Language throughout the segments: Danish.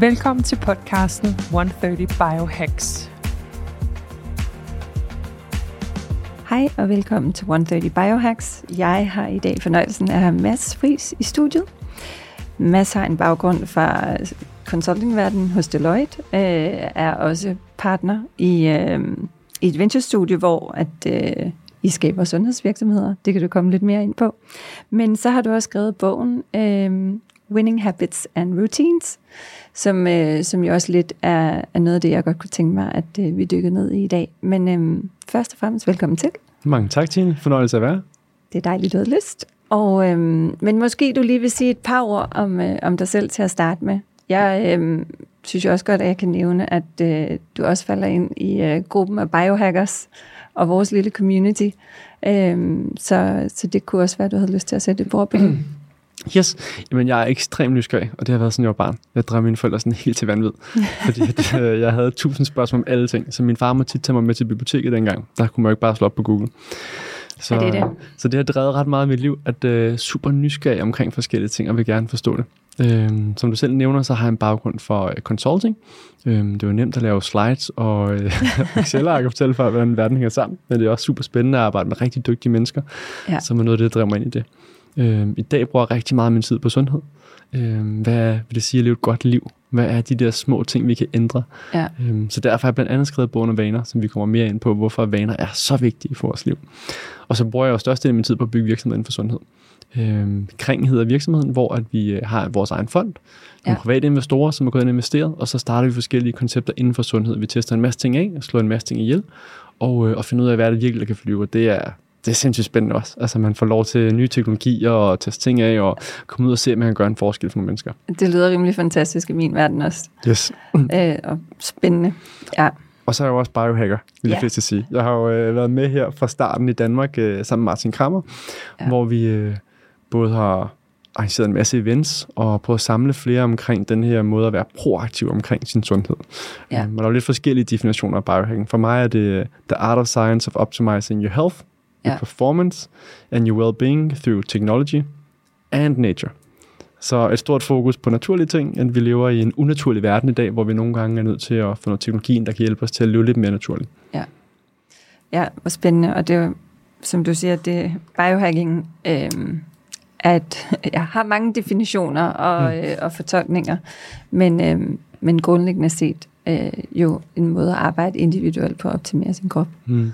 Velkommen til podcasten 130 Biohacks. Hej og velkommen til 130 Biohacks. Jeg har i dag fornøjelsen af at have Mads Friis i studiet. Mads har en baggrund fra consultingverdenen hos Deloitte, øh, er også partner i, øh, i et venturestudie, hvor at, øh, I skaber sundhedsvirksomheder. Det kan du komme lidt mere ind på. Men så har du også skrevet bogen øh, Winning Habits and Routines, som, øh, som jo også lidt er, er noget af det, jeg godt kunne tænke mig, at øh, vi dykker ned i i dag. Men øh, først og fremmest, velkommen til. Mange tak, Tine. Fornøjelse at være. Det er dejligt, du har lyst. Og, øhm, men måske du lige vil sige et par ord om, øh, om dig selv til at starte med. Jeg øh, synes jo også godt, at jeg kan nævne, at øh, du også falder ind i øh, gruppen af biohackers og vores lille community. Øh, så, så det kunne også være, at du havde lyst til at sætte et ord på. Yes, Jamen, jeg er ekstremt nysgerrig, og det har været sådan, jeg var barn. Jeg drev mine forældre sådan helt til vanvid, fordi at, øh, jeg havde tusind spørgsmål om alle ting. Så min far må tit tage mig med til biblioteket dengang. Der kunne man jo ikke bare slå op på Google. Så, Ja, det det. så det har drevet ret meget i mit liv, at øh, super nysgerrig omkring forskellige ting, og vil gerne forstå det. Øhm, som du selv nævner, så har jeg en baggrund for øh, consulting. Øhm, det jo nemt at lave slides og øh, Excel-ark og fortælle for, hvordan verden hænger sammen. Men det er også super spændende at arbejde med rigtig dygtige mennesker, Ja. som er noget af det, der driver mig ind i det. Øhm, I dag bruger jeg rigtig meget af min tid på sundhed. Øhm, hvad vil det sige at leve et godt liv? Hvad er de der små ting, vi kan ændre? Ja. Øhm, så derfor har jeg blandt andet skrevet bogen om vaner, som vi kommer mere ind på, hvorfor vaner er så vigtige for vores liv. Og så bruger jeg jo størstedelen af min tid på at bygge virksomheden for sundhed. Øhm, Kring hedder virksomheden, hvor at vi øh, har vores egen fond, nogle Ja. private investorer, som er gået ind og investeret, og så starter vi forskellige koncepter inden for sundhed. Vi tester en masse ting af, slår en masse ting ihjel, og, øh, og finder ud af, hvad det virkelig kan flyve. Og det er, det er sindssygt spændende også. Altså man får lov til nye teknologier og teste ting af, og komme ud og se, at man kan gøre en forskel for nogle mennesker. Det lyder rimelig fantastisk i min verden også. Yes. Øh, og spændende. Ja. Og så er jeg jo også biohacker, vil Ja. jeg fleste sige. Jeg har jo øh, været med her fra starten i Danmark øh, sammen med Martin Krammer, Ja. ja. hvor vi øh, både har arrangeret en masse events og prøvet at samle flere omkring den her måde at være proaktiv omkring sin sundhed. Ja. Øh, Men der er jo lidt forskellige definitioner af biohacking. For mig er det øh, the art of science of optimizing your health, your Ja. performance and your well-being through technology and nature. Så et stort fokus på naturlige ting, at vi lever i en unaturlig verden i dag, hvor vi nogle gange er nødt til at få noget teknologi, ind, der kan hjælpe os til at leve lidt mere naturligt. Ja, hvor spændende. Og det er som du siger, det biohacking, øh, at jeg har mange definitioner og, øh, og fortolkninger, men, øh, men grundlæggende set øh, jo en måde at arbejde individuelt på at optimere sin krop. Mm.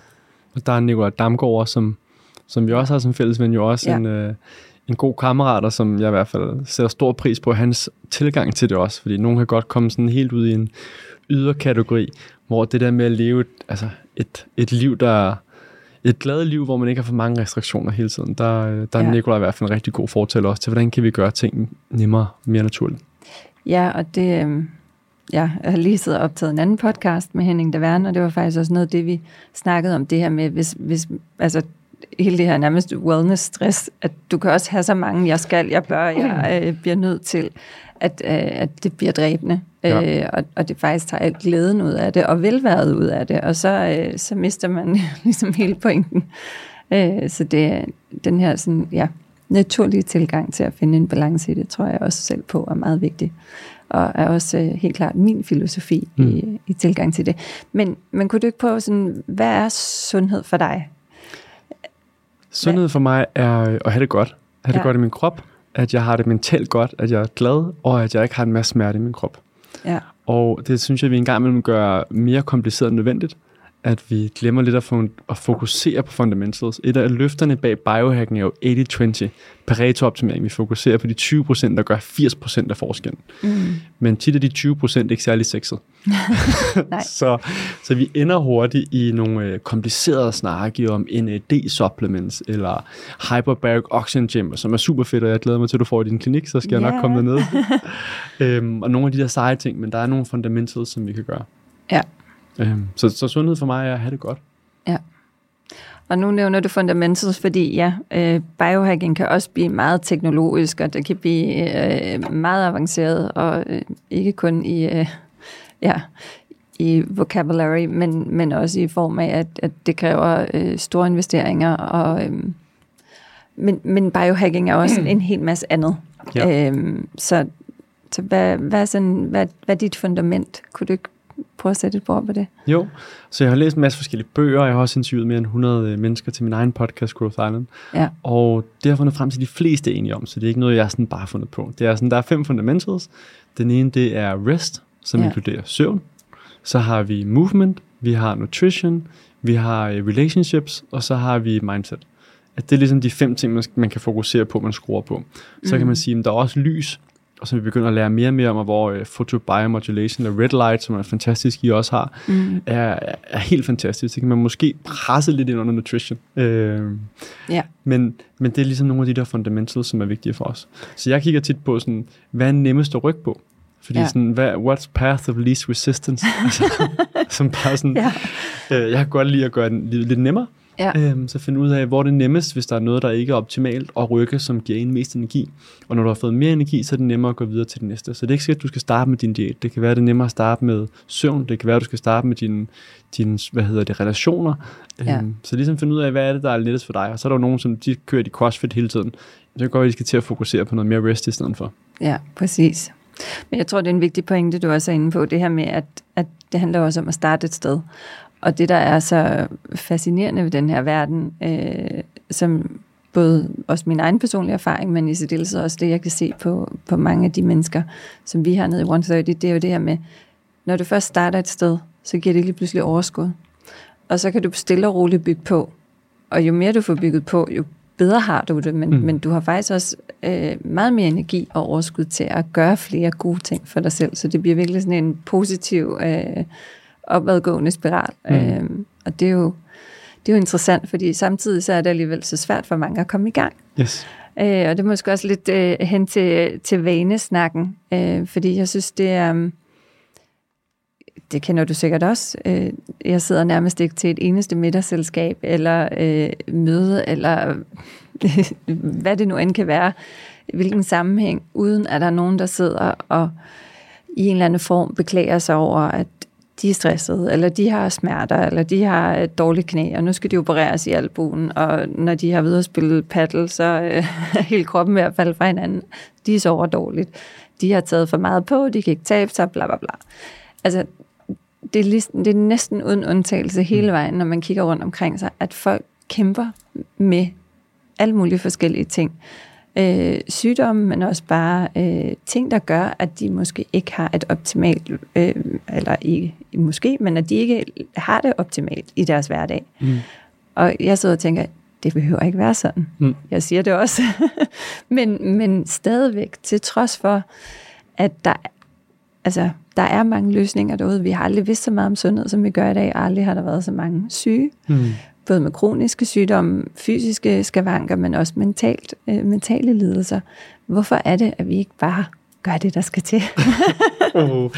Og der er Nicolai Damgaard, som, som vi også har som fælles ven, jo også Ja. en, øh, en god kammerat, og som jeg i hvert fald sætter stor pris på hans tilgang til det også, fordi nogen kan godt komme sådan helt ud i en yderkategori, hvor det der med at leve et, altså et, et liv, der et glad liv, hvor man ikke har for mange restriktioner hele tiden, der, øh, der er Ja. Nicolai i hvert fald en rigtig god fortæller også til, hvordan kan vi gøre ting nemmere, mere naturligt. Ja, og det, øh, ja, jeg har lige siddet og optaget en anden podcast med Henning Daverne, og det var faktisk også noget af det, vi snakkede om, det her med, hvis, hvis altså, hele det her nærmest wellness-stress, at du kan også have så mange, jeg skal, jeg bør, jeg øh, bliver nødt til, at, øh, at det bliver dræbende. Ja. Øh, og, og det faktisk tager alt glæden ud af det, og velværet ud af det, og så, øh, så mister man ligesom hele pointen. Øh, så det er den her sådan, ja, naturlige tilgang til at finde en balance i det, tror jeg også selv på er meget vigtig. Og er også øh, helt klart min filosofi mm. i, i tilgang til det. Men, men kunne du ikke prøve sådan, hvad er sundhed for dig? Sundhed for mig er øh, at have det godt. Have det Ja. godt i min krop, at jeg har det mentalt godt, at jeg er glad, og at jeg ikke har en masse smerte i min krop. Ja, Og det synes jeg, vi engang imellem gør mere kompliceret end nødvendigt. At vi glemmer lidt at, at fokusere på fundamentals. Et af løfterne bag biohacking er jo 80-20, Pareto-optimering. Vi fokuserer på de 20%, der gør 80% af forskellen. mm. Men tit er de 20% ikke særlig sexet. Så, så vi ender hurtigt i nogle øh, komplicerede snakke om NAD-supplements eller hyperbaric oxygen chamber, som er super fedt, og jeg glæder mig til, at du får i din klinik, så skal yeah. jeg nok komme derned. øhm, og nogle af de der seje ting, men der er nogle fundamentals, som vi kan gøre. Ja. Øhm, så, så sundhed for mig er at have det godt. Og nu nævner du fundamentals, fordi ja, øh, biohacking kan også blive meget teknologisk, og det kan blive øh, meget avanceret, og øh, ikke kun i, øh, ja, i vocabulary, men, men også i form af, at, at det kræver øh, store investeringer. Og, øh, men, men biohacking er også en, en hel masse andet. Ja. Øh, så så hvad, hvad, er sådan, hvad, hvad er dit fundament? Kunne du ikke prøve at sætte et bord på det? Jo, så jeg har læst en masse forskellige bøger, og jeg har også interviewet mere end 100 mennesker til min egen podcast, Growth Island. Ja. Og det har jeg fundet frem til, de fleste er enige om, så det er ikke noget, jeg sådan bare har fundet på. Det er sådan, der er fem fundamentals. Den ene, det er rest, som Ja. inkluderer søvn. Så har vi movement, vi har nutrition, vi har øh, relationships, og så har vi mindset. At det er ligesom de fem ting, man, kan fokusere på, man skruer på. Så kan man sige, at der er også lys, og så vi begynder at lære mere og mere om, hvor øh, photobiomodulation eller red light, som er fantastisk, I også har, Mm. er, er- helt fantastisk. Det kan man måske presse lidt ind under nutrition. Øh, Ja. men, men det er ligesom nogle af de der fundamentals, som er vigtige for os. Så jeg kigger tit på, sådan, hvad er nemmest at rykke på? Fordi Ja. sådan, hvad, what's path of least resistance? altså, som bare sådan, Ja. øh, jeg kan godt lide at gøre den livet lidt nemmere. Ja. Øhm, så finde ud af, hvor det er nemmest, hvis der er noget, der ikke er optimalt, at rykke, som giver en mest energi. Og når du har fået mere energi, så er det nemmere at gå videre til det næste. Så det er ikke sikkert, at du skal starte med din diæt. Det kan være, at det er nemmere at starte med søvn. Det kan være, at du skal starte med dine, dine hvad hedder det, relationer. Ja. Øhm, så ligesom finde ud af, hvad er det, der er lettest for dig. Og så er der jo nogen, som de kører i crossfit hele tiden. Så kan godt, at de skal til at fokusere på noget mere rest i stedet for. Ja, præcis. Men jeg tror, det er en vigtig pointe, du også er inde på, det her med, at, at det handler også om at starte et sted. Og det, der er så fascinerende ved den her verden, øh, som både også min egen personlige erfaring, men i særdeleshed også det, jeg kan se på, på mange af de mennesker, som vi har nede i 130, det er jo det her med, når du først starter et sted, så giver det lige pludselig overskud. Og så kan du stille og roligt bygge på. Og jo mere du får bygget på, jo bedre har du det, men, mm. Men du har faktisk også øh, meget mere energi og overskud til at gøre flere gode ting for dig selv. Så det bliver virkelig sådan en positiv, øh, opadgående spiral. Mm. Øh, og det er, jo, det er jo interessant, fordi samtidig så er det alligevel så svært for mange at komme i gang. Yes. Øh, og det er måske også lidt øh, hen til, til vanesnakken, øh, fordi jeg synes, det er... Um, det kender du sikkert også. Øh, jeg sidder nærmest ikke til et eneste middagsselskab, eller øh, møde, eller hvad det nu end kan være, hvilken sammenhæng, uden at der er nogen, der sidder og i en eller anden form beklager sig over, at de er stressede, eller de har smerter, eller de har et dårligt knæ, og nu skal de opereres i albuen, og når de har videre spillet paddle, så øh, er hele kroppen ved at falde fra hinanden. De sover dårligt. De har taget for meget på, de kan ikke tabe sig, bla bla bla. Altså, det er, ligesom, det er næsten uden undtagelse hele vejen, når man kigger rundt omkring sig, at folk kæmper med alle mulige forskellige ting. Øh, sygdomme, men også bare øh, ting, der gør, at de måske ikke har et optimalt, øh, eller ikke måske, men at de ikke har det optimalt i deres hverdag. Mm. Og jeg sidder og tænker, det behøver ikke være sådan. Mm. Jeg siger det også. men, men stadigvæk, til trods for, at der, altså, der er mange løsninger derude. Vi har aldrig vidst så meget om sundhed, som vi gør i dag. Aldrig har der været så mange syge. Mm. Både med kroniske sygdomme, fysiske skavanker, men også mentalt, øh, mentale lidelser. Hvorfor er det, at vi ikke bare gør det, der skal til? Oh.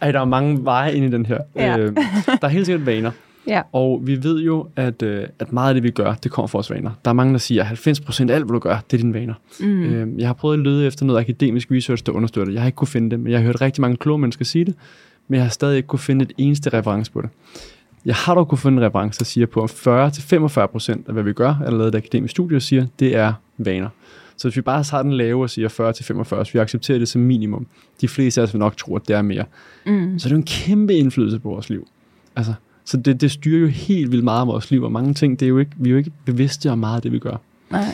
Ej, der er mange veje ind i den her. Ja. Øh, der er helt sikkert vaner. ja. Og vi ved jo, at, øh, at meget af det, vi gør, det kommer fra vores vaner. Der er mange, der siger, at 90% af alt, hvad du gør, det er dine vaner. Mm. Øh, jeg har prøvet at lede efter noget akademisk research, der understøtter det. Jeg har ikke kunne finde det, men jeg har hørt rigtig mange kloge mennesker sige det, men jeg har stadig ikke kunne finde et eneste reference på det. Jeg har dog kunne finde en reference, der siger på, at 40-45% af hvad vi gør, er lavet et akademisk studie, siger, det er vaner. Så hvis vi bare tager den lave og siger 40-45, så vi accepterer det som minimum, de fleste af os vil nok tro, at det er mere, Mm. så det er jo en kæmpe indflydelse på vores liv. Altså, så det, det styrer jo helt vildt meget af vores liv, og mange ting, det er jo ikke, vi er jo ikke bevidste om meget af det, vi gør. Nej.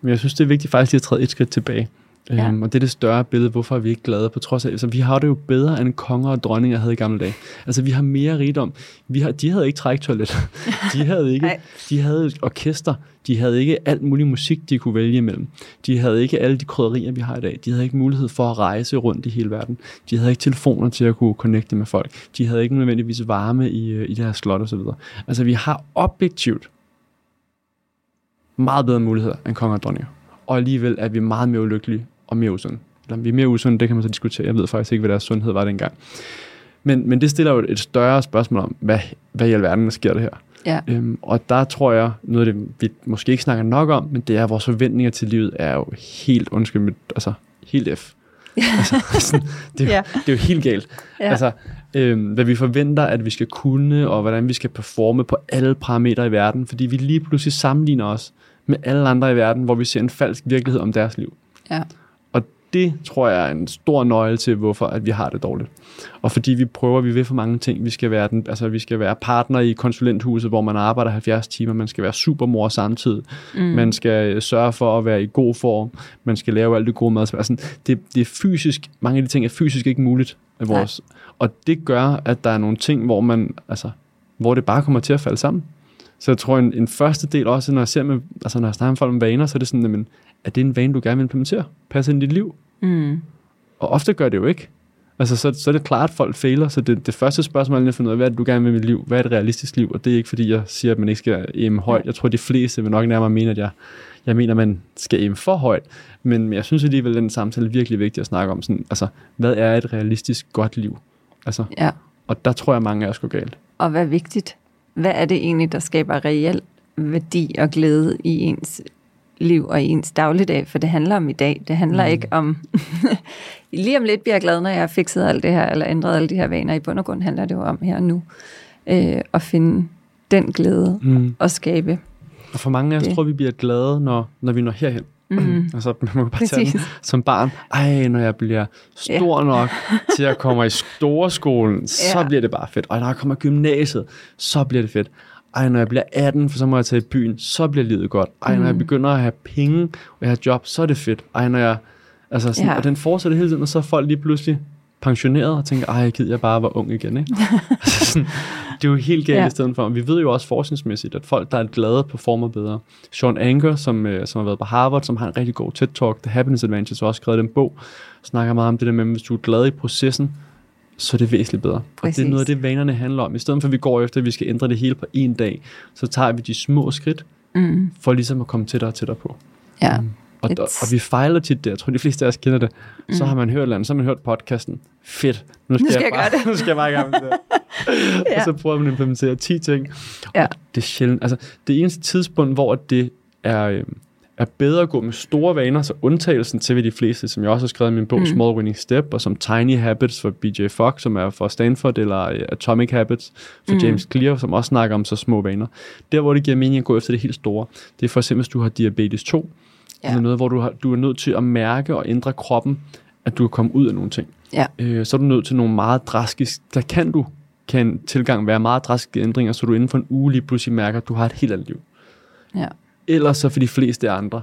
Men jeg synes, det er vigtigt faktisk lige at træde et skridt tilbage. Ja. Øhm, og det er det større billede, hvorfor er vi ikke glade på trods af. Altså, vi har det jo bedre, end konger og dronninger havde i gamle dage. Altså, vi har mere rigdom. Vi har, de havde ikke træktoilet. De havde ikke, de havde orkester. De havde ikke alt mulig musik, de kunne vælge imellem. De havde ikke alle de krydderier, vi har i dag. De havde ikke mulighed for at rejse rundt i hele verden. De havde ikke telefoner til at kunne connecte med folk. De havde ikke nødvendigvis varme i, øh, i deres slot osv. Altså, vi har objektivt meget bedre muligheder end konger og dronninger. Og alligevel er vi meget mere ulykkelige og mere usunde. Eller vi er mere usunde, det kan man så diskutere. Jeg ved faktisk ikke, hvad deres sundhed var dengang. Men, men det stiller jo et større spørgsmål om, hvad, hvad i alverden der sker det her. Ja. Øhm, og der tror jeg, noget af det, vi måske ikke snakker nok om, men det er, at vores forventninger til livet er jo helt, undskyld, med, altså helt F. altså, sådan, det, er, ja. det er jo helt galt. Ja. Altså, øhm, hvad vi forventer, at vi skal kunne, og hvordan vi skal performe på alle parametre i verden, fordi vi lige pludselig sammenligner os med alle andre i verden, hvor vi ser en falsk virkelighed om deres liv. Ja. Det tror jeg er en stor nøgle til, hvorfor at vi har det dårligt. Og fordi vi prøver, vi vil for mange ting. Vi skal være, den, altså, vi skal være partner i konsulenthuset, hvor man arbejder 70 timer. Man skal være supermor samtidig. Mm. Man skal sørge for at være i god form. Man skal lave alt det gode mad. Altså, det, det er fysisk, mange af de ting er fysisk ikke muligt. Af vores, og det gør, at der er nogle ting, hvor man, altså, hvor det bare kommer til at falde sammen. Så jeg tror, en, en første del også, når jeg ser med, altså når jeg snakker med folk om vaner, så er det sådan, jamen, er det en vane, du gerne vil implementere? Passer ind i dit liv? Mm. Og ofte gør det jo ikke. Altså, så, så er det klart, at folk fejler. Så det, det første spørgsmål er at finde ud af, hvad er det, du gerne vil med mit liv? Hvad er et realistisk liv? Og det er ikke, fordi jeg siger, at man ikke skal aim højt. Jeg tror, de fleste vil nok nærmere mene, at jeg, jeg mener, at man skal aim for højt. Men jeg synes alligevel, at den samtale er virkelig vigtig at snakke om. Sådan, altså, hvad er et realistisk godt liv? Altså, ja. Og der tror jeg, mange af os går galt. Og hvad er vigtigt? Hvad er det egentlig, der skaber reel værdi og glæde i ens liv og i ens dagligdag, for det handler om i dag. Det handler mm. ikke om, lige om lidt bliver jeg glad, når jeg har fikset alt det her, eller ændret alle de her vaner. I bund og grund handler det jo om her og nu, øh, at finde den glæde mm. og skabe. Og for mange af os det. tror vi bliver glade, når, når vi når herhen. Mm. altså, man må bare tage den som barn. Ej, når jeg bliver stor ja. nok til at komme i storskolen, ja. så bliver det bare fedt. Og når jeg kommer i gymnasiet, så bliver det fedt ej, når jeg bliver 18, for så må jeg tage i byen, så bliver livet godt. Ej, når mm. jeg begynder at have penge, og jeg har job, så er det fedt. Ej, når jeg, altså sådan, ja. og den fortsætter hele tiden, og så er folk lige pludselig pensioneret og tænker, ej, jeg gider jeg bare var ung igen, ikke? altså sådan, det er jo helt galt ja. i stedet for. Vi ved jo også forskningsmæssigt, at folk, der er glade, performer bedre. Sean Anker, som, øh, som har været på Harvard, som har en rigtig god TED-talk, The Happiness Advantage, har også skrevet den bog, snakker meget om det der med, at hvis du er glad i processen, så er det væsentligt bedre. Præcis. Og det er noget af det, vanerne handler om. I stedet for, at vi går efter, at vi skal ændre det hele på en dag, så tager vi de små skridt, mm. for ligesom at komme tættere og tættere på. Ja. Mm. Og, og, og vi fejler tit det. Jeg tror, de fleste af os kender det. Mm. Så har man hørt andet, så har man hørt podcasten. Fedt. Nu skal, nu skal jeg, jeg bare, det. nu skal jeg bare i gang med det. ja. Og så prøver man at implementere 10 ting. Ja. Og det er sjældent. Altså, det eneste tidspunkt, hvor det er, øhm, er bedre at gå med store vaner, så undtagelsen til ved de fleste, som jeg også har skrevet i min bog mm. Small Winning Step, og som Tiny Habits for BJ Fogg, som er for Stanford, eller øh, Atomic Habits for mm. James Clear, som også snakker om så små vaner. Der, hvor det giver mening at gå efter det helt store, det er for eksempel, hvis du har diabetes 2, ja. eller noget, hvor du, har, du er nødt til at mærke og ændre kroppen, at du kan komme ud af nogle ting. Ja. Øh, så er du nødt til nogle meget drastiske, der kan du kan tilgang være meget drastiske ændringer, så du inden for en uge lige pludselig mærker, at du har et helt andet liv. Ja. Ellers så for de fleste andre,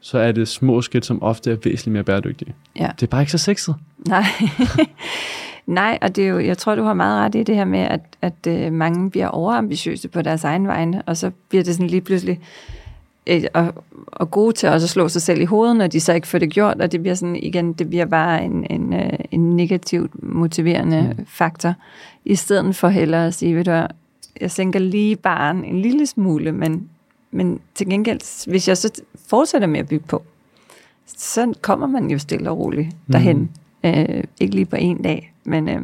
så er det små skridt, som ofte er væsentligt mere bæredygtige. Ja. Det er bare ikke så sexet. Nej. Nej, og det er jo, jeg tror, du har meget ret i det her med, at, at uh, mange bliver overambitiøse på deres egen vegne, og så bliver det sådan lige pludselig øh, og, og gode til også at slå sig selv i hovedet, når de så ikke får det gjort, og det bliver sådan igen, det bliver bare en, en, uh, en negativt motiverende mm. faktor, i stedet for hellere at sige, ved du jeg sænker lige bare en lille smule, men men til gengæld, hvis jeg så fortsætter med at bygge på, så kommer man jo stille og roligt derhen. Mm. Øh, ikke lige på en dag, men, øh,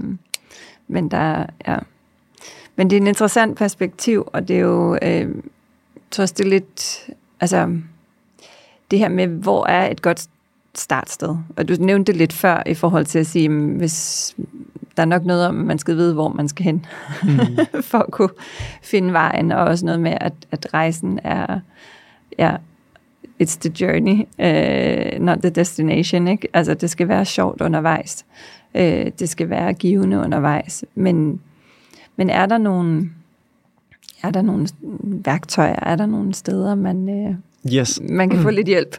men der ja. Men det er en interessant perspektiv, og det er jo, øh, også, det lidt, altså, det her med, hvor er et godt startsted? Og du nævnte det lidt før i forhold til at sige, hvis der er nok noget om, at man skal vide, hvor man skal hen, mm. for at kunne finde vejen, og også noget med, at, at rejsen er, ja, it's the journey, uh, not the destination, ikke? Altså, det skal være sjovt undervejs. Uh, det skal være givende undervejs. Men, men er der nogle, er der nogle værktøjer, er der nogle steder, man, uh, Yes. Man kan få lidt hjælp.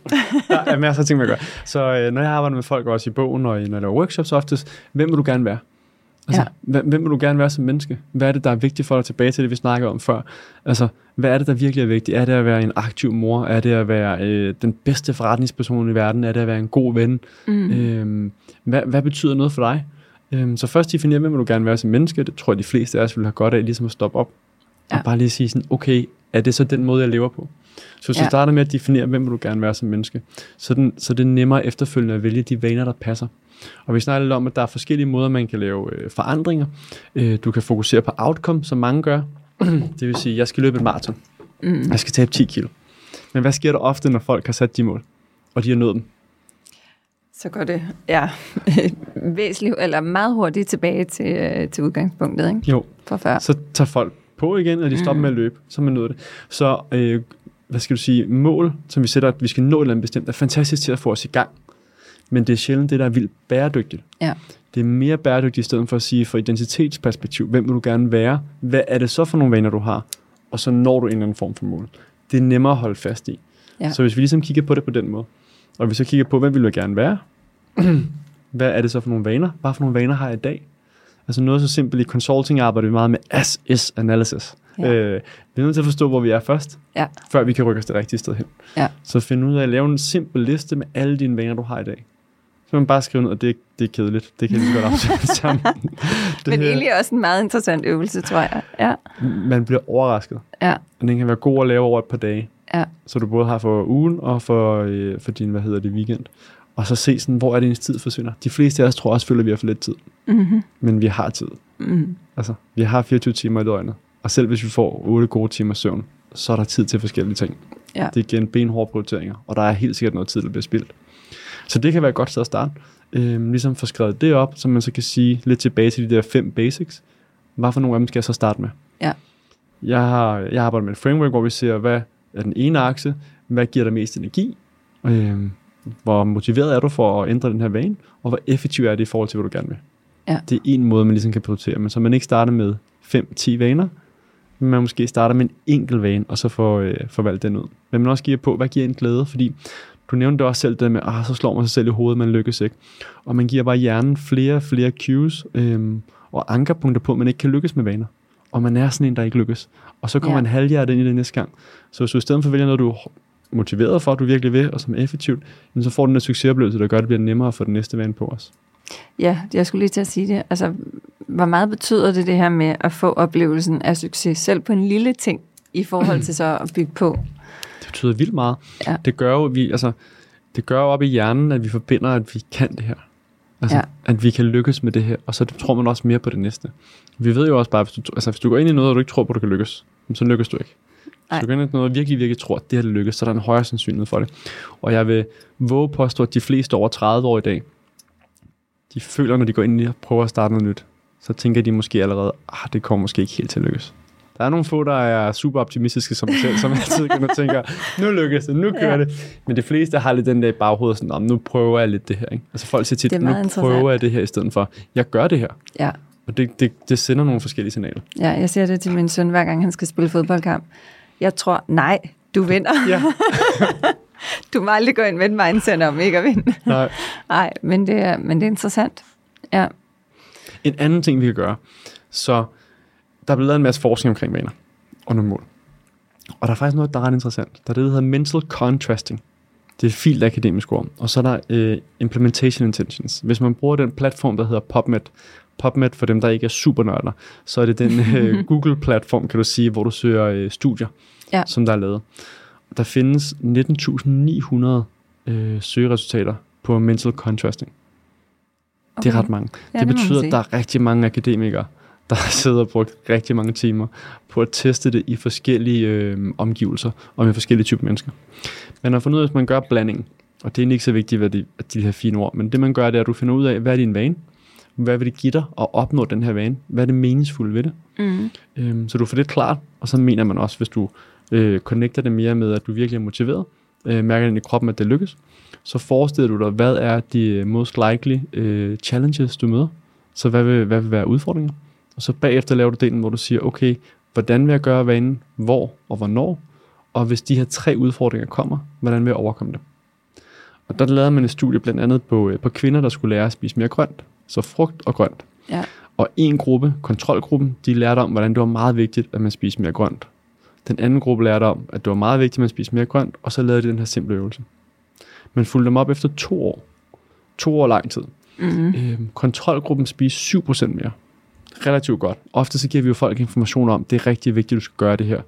der er masser af ting, man gør. Så øh, når jeg arbejder med folk, også i bogen og når jeg laver workshops oftest, hvem vil du gerne være? Altså, Ja. hvem, vil du gerne være som menneske? Hvad er det, der er vigtigt for dig tilbage til det, vi snakkede om før? Altså, hvad er det, der virkelig er vigtigt? Er det at være en aktiv mor? Er det at være øh, den bedste forretningsperson i verden? Er det at være en god ven? Mm. Øhm, hvad, hvad betyder noget for dig? Øhm, så først definere, hvem vil du gerne være som menneske? Det tror jeg, de fleste af os vil have godt af, ligesom at stoppe op. Ja. Og bare lige sige sådan, okay, er det så den måde, jeg lever på? Så hvis ja. Ja. du starter med at definere, hvem vil du gerne være som menneske, så, den, så det er nemmere efterfølgende at vælge de vaner, der passer. Og vi snakker lidt om, at der er forskellige måder, man kan lave øh, forandringer. Øh, du kan fokusere på outcome, som mange gør. det vil sige, jeg skal løbe et maraton. Mm. Jeg skal tabe 10 kilo. Men hvad sker der ofte, når folk har sat de mål, og de har nået dem? Så går det ja, væsentligt, eller meget hurtigt tilbage til, øh, til udgangspunktet, ikke? Jo, For før. så tager folk på igen, og de stopper mm. med at løbe, så man nået det. Så, øh, hvad skal du sige, mål, som vi sætter, at vi skal nå et eller andet bestemt, er fantastisk til at få os i gang. Men det er sjældent det, der er vildt bæredygtigt. Ja. Det er mere bæredygtigt i stedet for at sige, fra identitetsperspektiv, hvem vil du gerne være? Hvad er det så for nogle vaner, du har? Og så når du en eller anden form for mål. Det er nemmere at holde fast i. Ja. Så hvis vi ligesom kigger på det på den måde, og vi så kigger på, hvem vil du gerne være? Hvad er det så for nogle vaner? Hvad for nogle vaner har jeg i dag? Altså noget så simpelt i consulting arbejder vi meget med as-is analysis. Ja. Øh, vi er nødt til at forstå, hvor vi er først, Ja. før vi kan rykke os det rigtige sted hen. Ja. Så find ud af at lave en simpel liste med alle dine vaner, du har i dag. Så man bare skrive ned, og det, det er kedeligt. Det kan så godt afsætte sammen. Det Men her- egentlig også en meget interessant øvelse, tror jeg. Ja, Man bliver overrasket. ja, Og den kan være god at lave over et par dage. ja. Så du både har for ugen og for, øh, for din, hvad hedder det, weekend. Og så se sådan, hvor er det ens tid forsvinder. De fleste af os tror også, føler, at vi har for lidt tid. Mm-hmm. Men vi har tid. Mm. Altså, vi har 24 timer i døgnet. Og selv hvis vi får 8 gode timer søvn, så er der tid til forskellige ting. Ja. Det er igen benhårde prioriteringer, og der er helt sikkert noget tid, der bliver spildt. Så det kan være et godt sted at starte. Øhm, ligesom få skrevet det op, så man så kan sige lidt tilbage til de der fem basics. Hvad for nogle af dem skal jeg så starte med? Ja. Jeg har jeg arbejder med et framework, hvor vi ser, hvad er den ene akse, hvad giver dig mest energi, øhm, hvor motiveret er du for at ændre den her vane, og hvor effektiv er det i forhold til, hvad du gerne vil. Ja. Det er en måde, man ligesom kan prioritere, men så man ikke starter med 5-10 vaner, men man måske starter med en enkelt vane, og så får, øh, får valgt den ud. Men man også giver på, hvad giver en glæde, fordi du nævnte også selv det med, ah, så slår man sig selv i hovedet, man lykkes ikke. Og man giver bare hjernen flere og flere cues øhm, og ankerpunkter på, at man ikke kan lykkes med vaner. Og man er sådan en, der ikke lykkes. Og så kommer Ja. man halvhjertet ind i det næste gang. Så hvis du i stedet for vælger noget, du er motiveret for, at du virkelig vil, og som er effektivt, jamen, så får du den der succesoplevelse, der gør, at det bliver nemmere for den næste vane på os. Ja, jeg skulle lige til at sige det. Altså, hvor meget betyder det det her med at få oplevelsen af succes, selv på en lille ting, i forhold til så at bygge på? Det betyder vildt meget. Ja. Det gør jo, vi, altså, det gør jo op i hjernen, at vi forbinder, at vi kan det her. Altså, Ja. at vi kan lykkes med det her, og så tror man også mere på det næste. Vi ved jo også bare, hvis du, altså, hvis du går ind i noget, og du ikke tror på, at du kan lykkes, så lykkes du ikke. Hvis du går ind i noget, og virkelig, virkelig tror, at det her lykkes, så er der en højere sandsynlighed for det. Og jeg vil våge påstå, at de fleste over 30 år i dag, de føler, når de går ind i og prøver at starte noget nyt, så tænker de måske allerede, ah, det kommer måske ikke helt til at lykkes. Der er nogle få, der er super optimistiske som mig selv, som altid kan og tænker, nu lykkes det, nu kører Ja. det. Men de fleste har lidt den der i baghovedet, sådan, "Nå, nu prøver jeg lidt det her. Ikke? Altså folk siger tit, nu prøver jeg det her i stedet for, jeg gør det her. Ja. Og det, det, det sender nogle forskellige signaler. ja, jeg siger det til min søn, hver gang han skal spille fodboldkamp. Jeg tror, nej, du vinder. Ja, Du må aldrig gå ind med et mindset om ikke at vinde. nej. Nej, men det er, men det er interessant. Ja, En anden ting, vi kan gøre, så der er blevet lavet en masse forskning omkring vaner og nogle mål. Og der er faktisk noget, der er ret interessant. Der er det, der hedder mental contrasting. Det er et filt akademisk ord. Og så er der øh, implementation intentions. Hvis man bruger den platform, der hedder PubMed, PubMed for dem, der ikke er supernørder, så er det den øh, Google-platform, kan du sige, hvor du søger øh, studier, Ja. som der er lavet. Der findes 19.900 øh, søgeresultater på mental contrasting. Okay. Det er ret mange. Ja, det det betyder, at der er rigtig mange akademikere, der har siddet og brugt rigtig mange timer på at teste det i forskellige øh, omgivelser og med forskellige typer mennesker. Man har fundet ud af, at man gør blandingen, og det er ikke så vigtigt, hvad de, at de her fine ord, men det man gør, det er, at du finder ud af, hvad er din vane, hvad vil det give dig at opnå den her vane, hvad er det meningsfulde ved det, mm. Øhm, så du får det klart, og så mener man også, hvis du øh, connecter det mere med, at du virkelig er motiveret, øh, mærker ind i kroppen, at det lykkes, så forestiller du dig, hvad er de øh, most likely øh, challenges, du møder. Så hvad vil, hvad vil være udfordringer? Og så bagefter laver du delen, hvor du siger, okay, hvordan vil jeg gøre vanen, hvor og hvornår, Og hvis de her tre udfordringer kommer, hvordan vil jeg overkomme det? Og der lavede man et studie blandt andet på, øh, på kvinder, der skulle lære at spise mere grønt. Så frugt og grønt. Ja. Og en gruppe, kontrolgruppen, de lærte om, hvordan det var meget vigtigt, at man spiser mere grønt. Den anden gruppe lærte om, at det var meget vigtigt, at man spiser mere grønt, og så lavede de den her simple øvelse. Man fulgte dem op efter to år. To år lang tid. Mm-hmm. Øhm, kontrolgruppen spiser 7% mere. Relativt godt. Ofte så giver vi jo folk information om, det er rigtig vigtigt, at du skal gøre det her.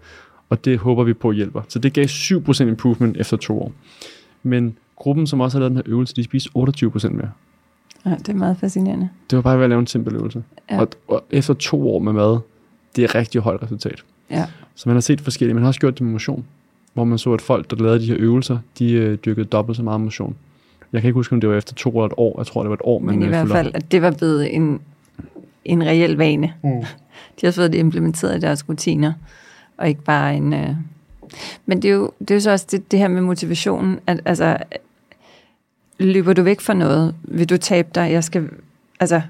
Og det håber vi på hjælper. Så det gav 7% improvement efter to år. Men gruppen, som også har lavet den her øvelse, de spiser 28% mere. Ja, det er meget fascinerende. Det var bare ved at lave en simpel øvelse. Ja. Og, og efter to år med mad, det er rigtig højt resultat. Ja. Så man har set forskellige. Man har også gjort det med motion, hvor man så, at folk, der lavede de her øvelser, de øh, dyrkede dobbelt så meget motion. Jeg kan ikke huske, om det var efter to eller et år. Jeg tror, det var et år. Men i øh, hvert fald, at det var blevet en, en reel vane. Mm. De har fået det implementeret i deres rutiner, og ikke bare en... Øh... Men det er, jo, det er jo så også det, det her med motivationen, at altså, løber du væk fra noget, vil du tabe dig, jeg skal, altså,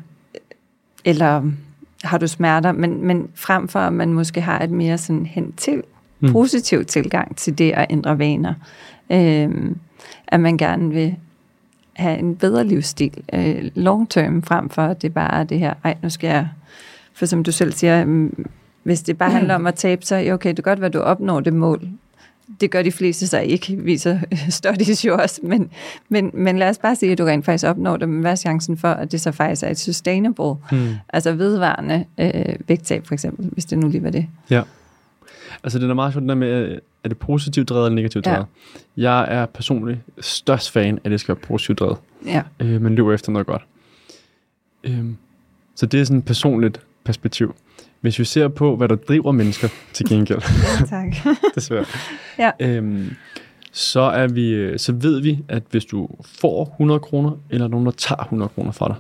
eller har du smerter, men, men frem for, at man måske har et mere sådan hen til, Mm. positiv tilgang til det at ændre vaner, øh, at man gerne vil have en bedre livsstil øh, long term, frem for at det bare er det her, ej, nu skal jeg, for som du selv siger, mm, hvis det bare handler om at tabe sig, ja, okay, det kan godt være, at du opnår det mål. Det gør de fleste så ikke, viser studies jo også, men, men, men lad os bare sige, at du rent faktisk opnår det, men hvad er chancen for, at det så faktisk er et sustainable, Mm. altså vedvarende øh, vægttab for eksempel, hvis det nu lige var det. Ja. Altså det er meget sjovt, der med, øh, er det positivt drevet eller negativt Ja. drevet? Jeg er personligt størst fan af, at det skal være positivt drevet. Ja, Øh, man løber efter noget godt. Øhm, så det er sådan et personligt perspektiv. Hvis vi ser på, hvad der driver mennesker til gengæld, tak. desværre, Ja. øhm, så, er vi, øh, så ved vi, at hvis du får 100 kroner, eller nogen, der tager 100 kroner fra dig,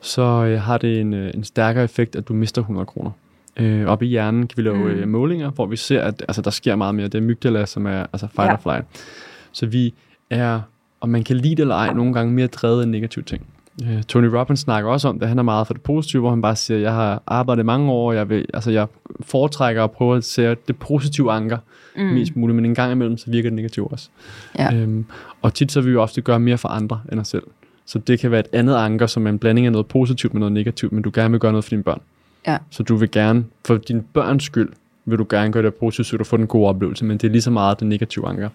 så øh, har det en, øh, en stærkere effekt, at du mister 100 kroner. Øh, op i hjernen kan vi lave Mm. mm. målinger, hvor vi ser, at altså, der sker meget mere. Det er mygdala, som er altså fight Ja. or flight. Så vi er, og man kan lide det eller ej, nogle gange mere drevet af negative ting. Øh, Tony Robbins snakker også om det. Han er meget for det positive, hvor han bare siger, jeg har arbejdet mange år, jeg, vil, altså, jeg foretrækker at prøve at se det positive anker mm. mest muligt, men en gang imellem, så virker det negativt også. Ja. Øhm, og tit så vil vi jo ofte gøre mere for andre end os selv. Så det kan være et andet anker, som er en blanding af noget positivt med noget negativt, men du gerne vil gøre noget for dine børn. Ja. Så du vil gerne, for din børns skyld, vil du gerne gøre det positivt, så du får den gode oplevelse, men det er lige så meget det negative anker.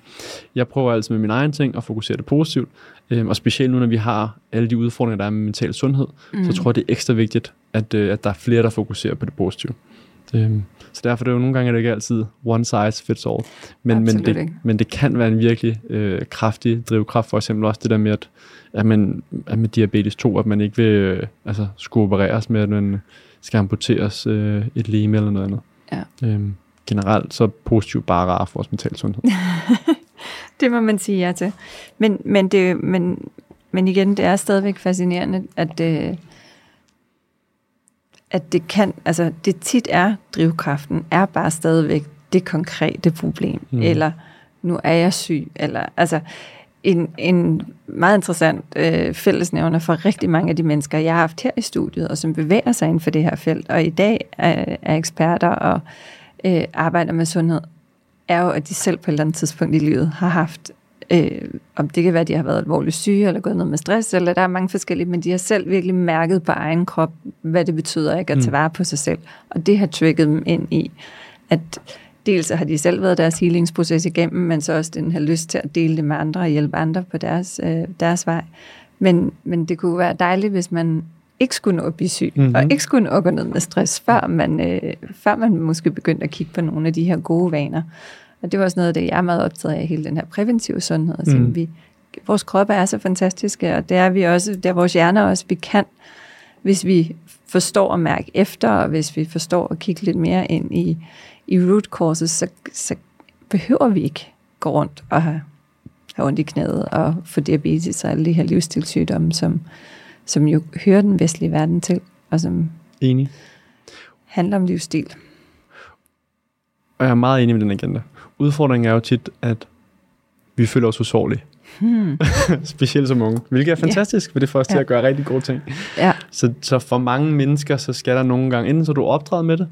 Jeg prøver altså med min egen ting at fokusere det positivt, øhm, og specielt nu, når vi har alle de udfordringer, der er med mental sundhed, mm. så tror jeg, det er ekstra vigtigt, at, øh, at der er flere, der fokuserer på det positive. Øhm, så derfor er det jo nogle gange er det ikke altid one size fits all. Men, men, det, ikke. men det kan være en virkelig øh, kraftig drivkraft, for eksempel også det der med, at, at, man, at med diabetes 2, at man ikke vil øh, altså, skulle opereres med, at man skal amputeres øh, et leme eller noget andet. Ja. Øhm, generelt så positivt bare rart for vores mental sundhed. Det må man sige ja til. Men, men, det, men, men igen, det er stadigvæk fascinerende, at, øh, at det kan, altså det tit er drivkraften, er bare stadigvæk det konkrete problem. Mm. Eller nu er jeg syg, eller altså en, en meget interessant øh, fællesnævner for rigtig mange af de mennesker, jeg har haft her i studiet, og som bevæger sig inden for det her felt, og i dag er, er eksperter og øh, arbejder med sundhed, er jo, at de selv på et eller andet tidspunkt i livet har haft, øh, om det kan være, at de har været alvorligt syge, eller gået ned med stress, eller der er mange forskellige, men de har selv virkelig mærket på egen krop, hvad det betyder ikke at tage Mm. vare på sig selv. Og det har trigget dem ind i, at dels har de selv været deres healingsproces igennem, men så også den her lyst til at dele det med andre og hjælpe andre på deres, øh, deres vej. Men, men det kunne være dejligt, hvis man ikke skulle nå at blive syg, mm-hmm. og Mhm. ikke skulle nå at gå ned med stress, før man, øh, før man måske begyndte at kigge på nogle af de her gode vaner. Og det var også noget af det, jeg er meget optaget af, hele den her præventive sundhed. Altså, Mm. vi, vores kroppe er så fantastiske, og det er vi også, det er vores hjerner også, vi kan, hvis vi forstår at mærke efter, og hvis vi forstår at kigge lidt mere ind i, i root causes, så, så behøver vi ikke gå rundt og have, have ondt i knæet og få diabetes og alle de her livsstilssygdomme, som, som jo hører den vestlige verden til, og som Enig. handler om livsstil. Og jeg er meget enig med den agenda. Udfordringen er jo tit, at vi føler os usårlige. Hmm. Specielt som unge. Hvilket er fantastisk, for det får os til Ja. at gøre rigtig gode ting. Ja, Så, så for mange mennesker, så skal der nogle gange, enten så er du opdraget med det,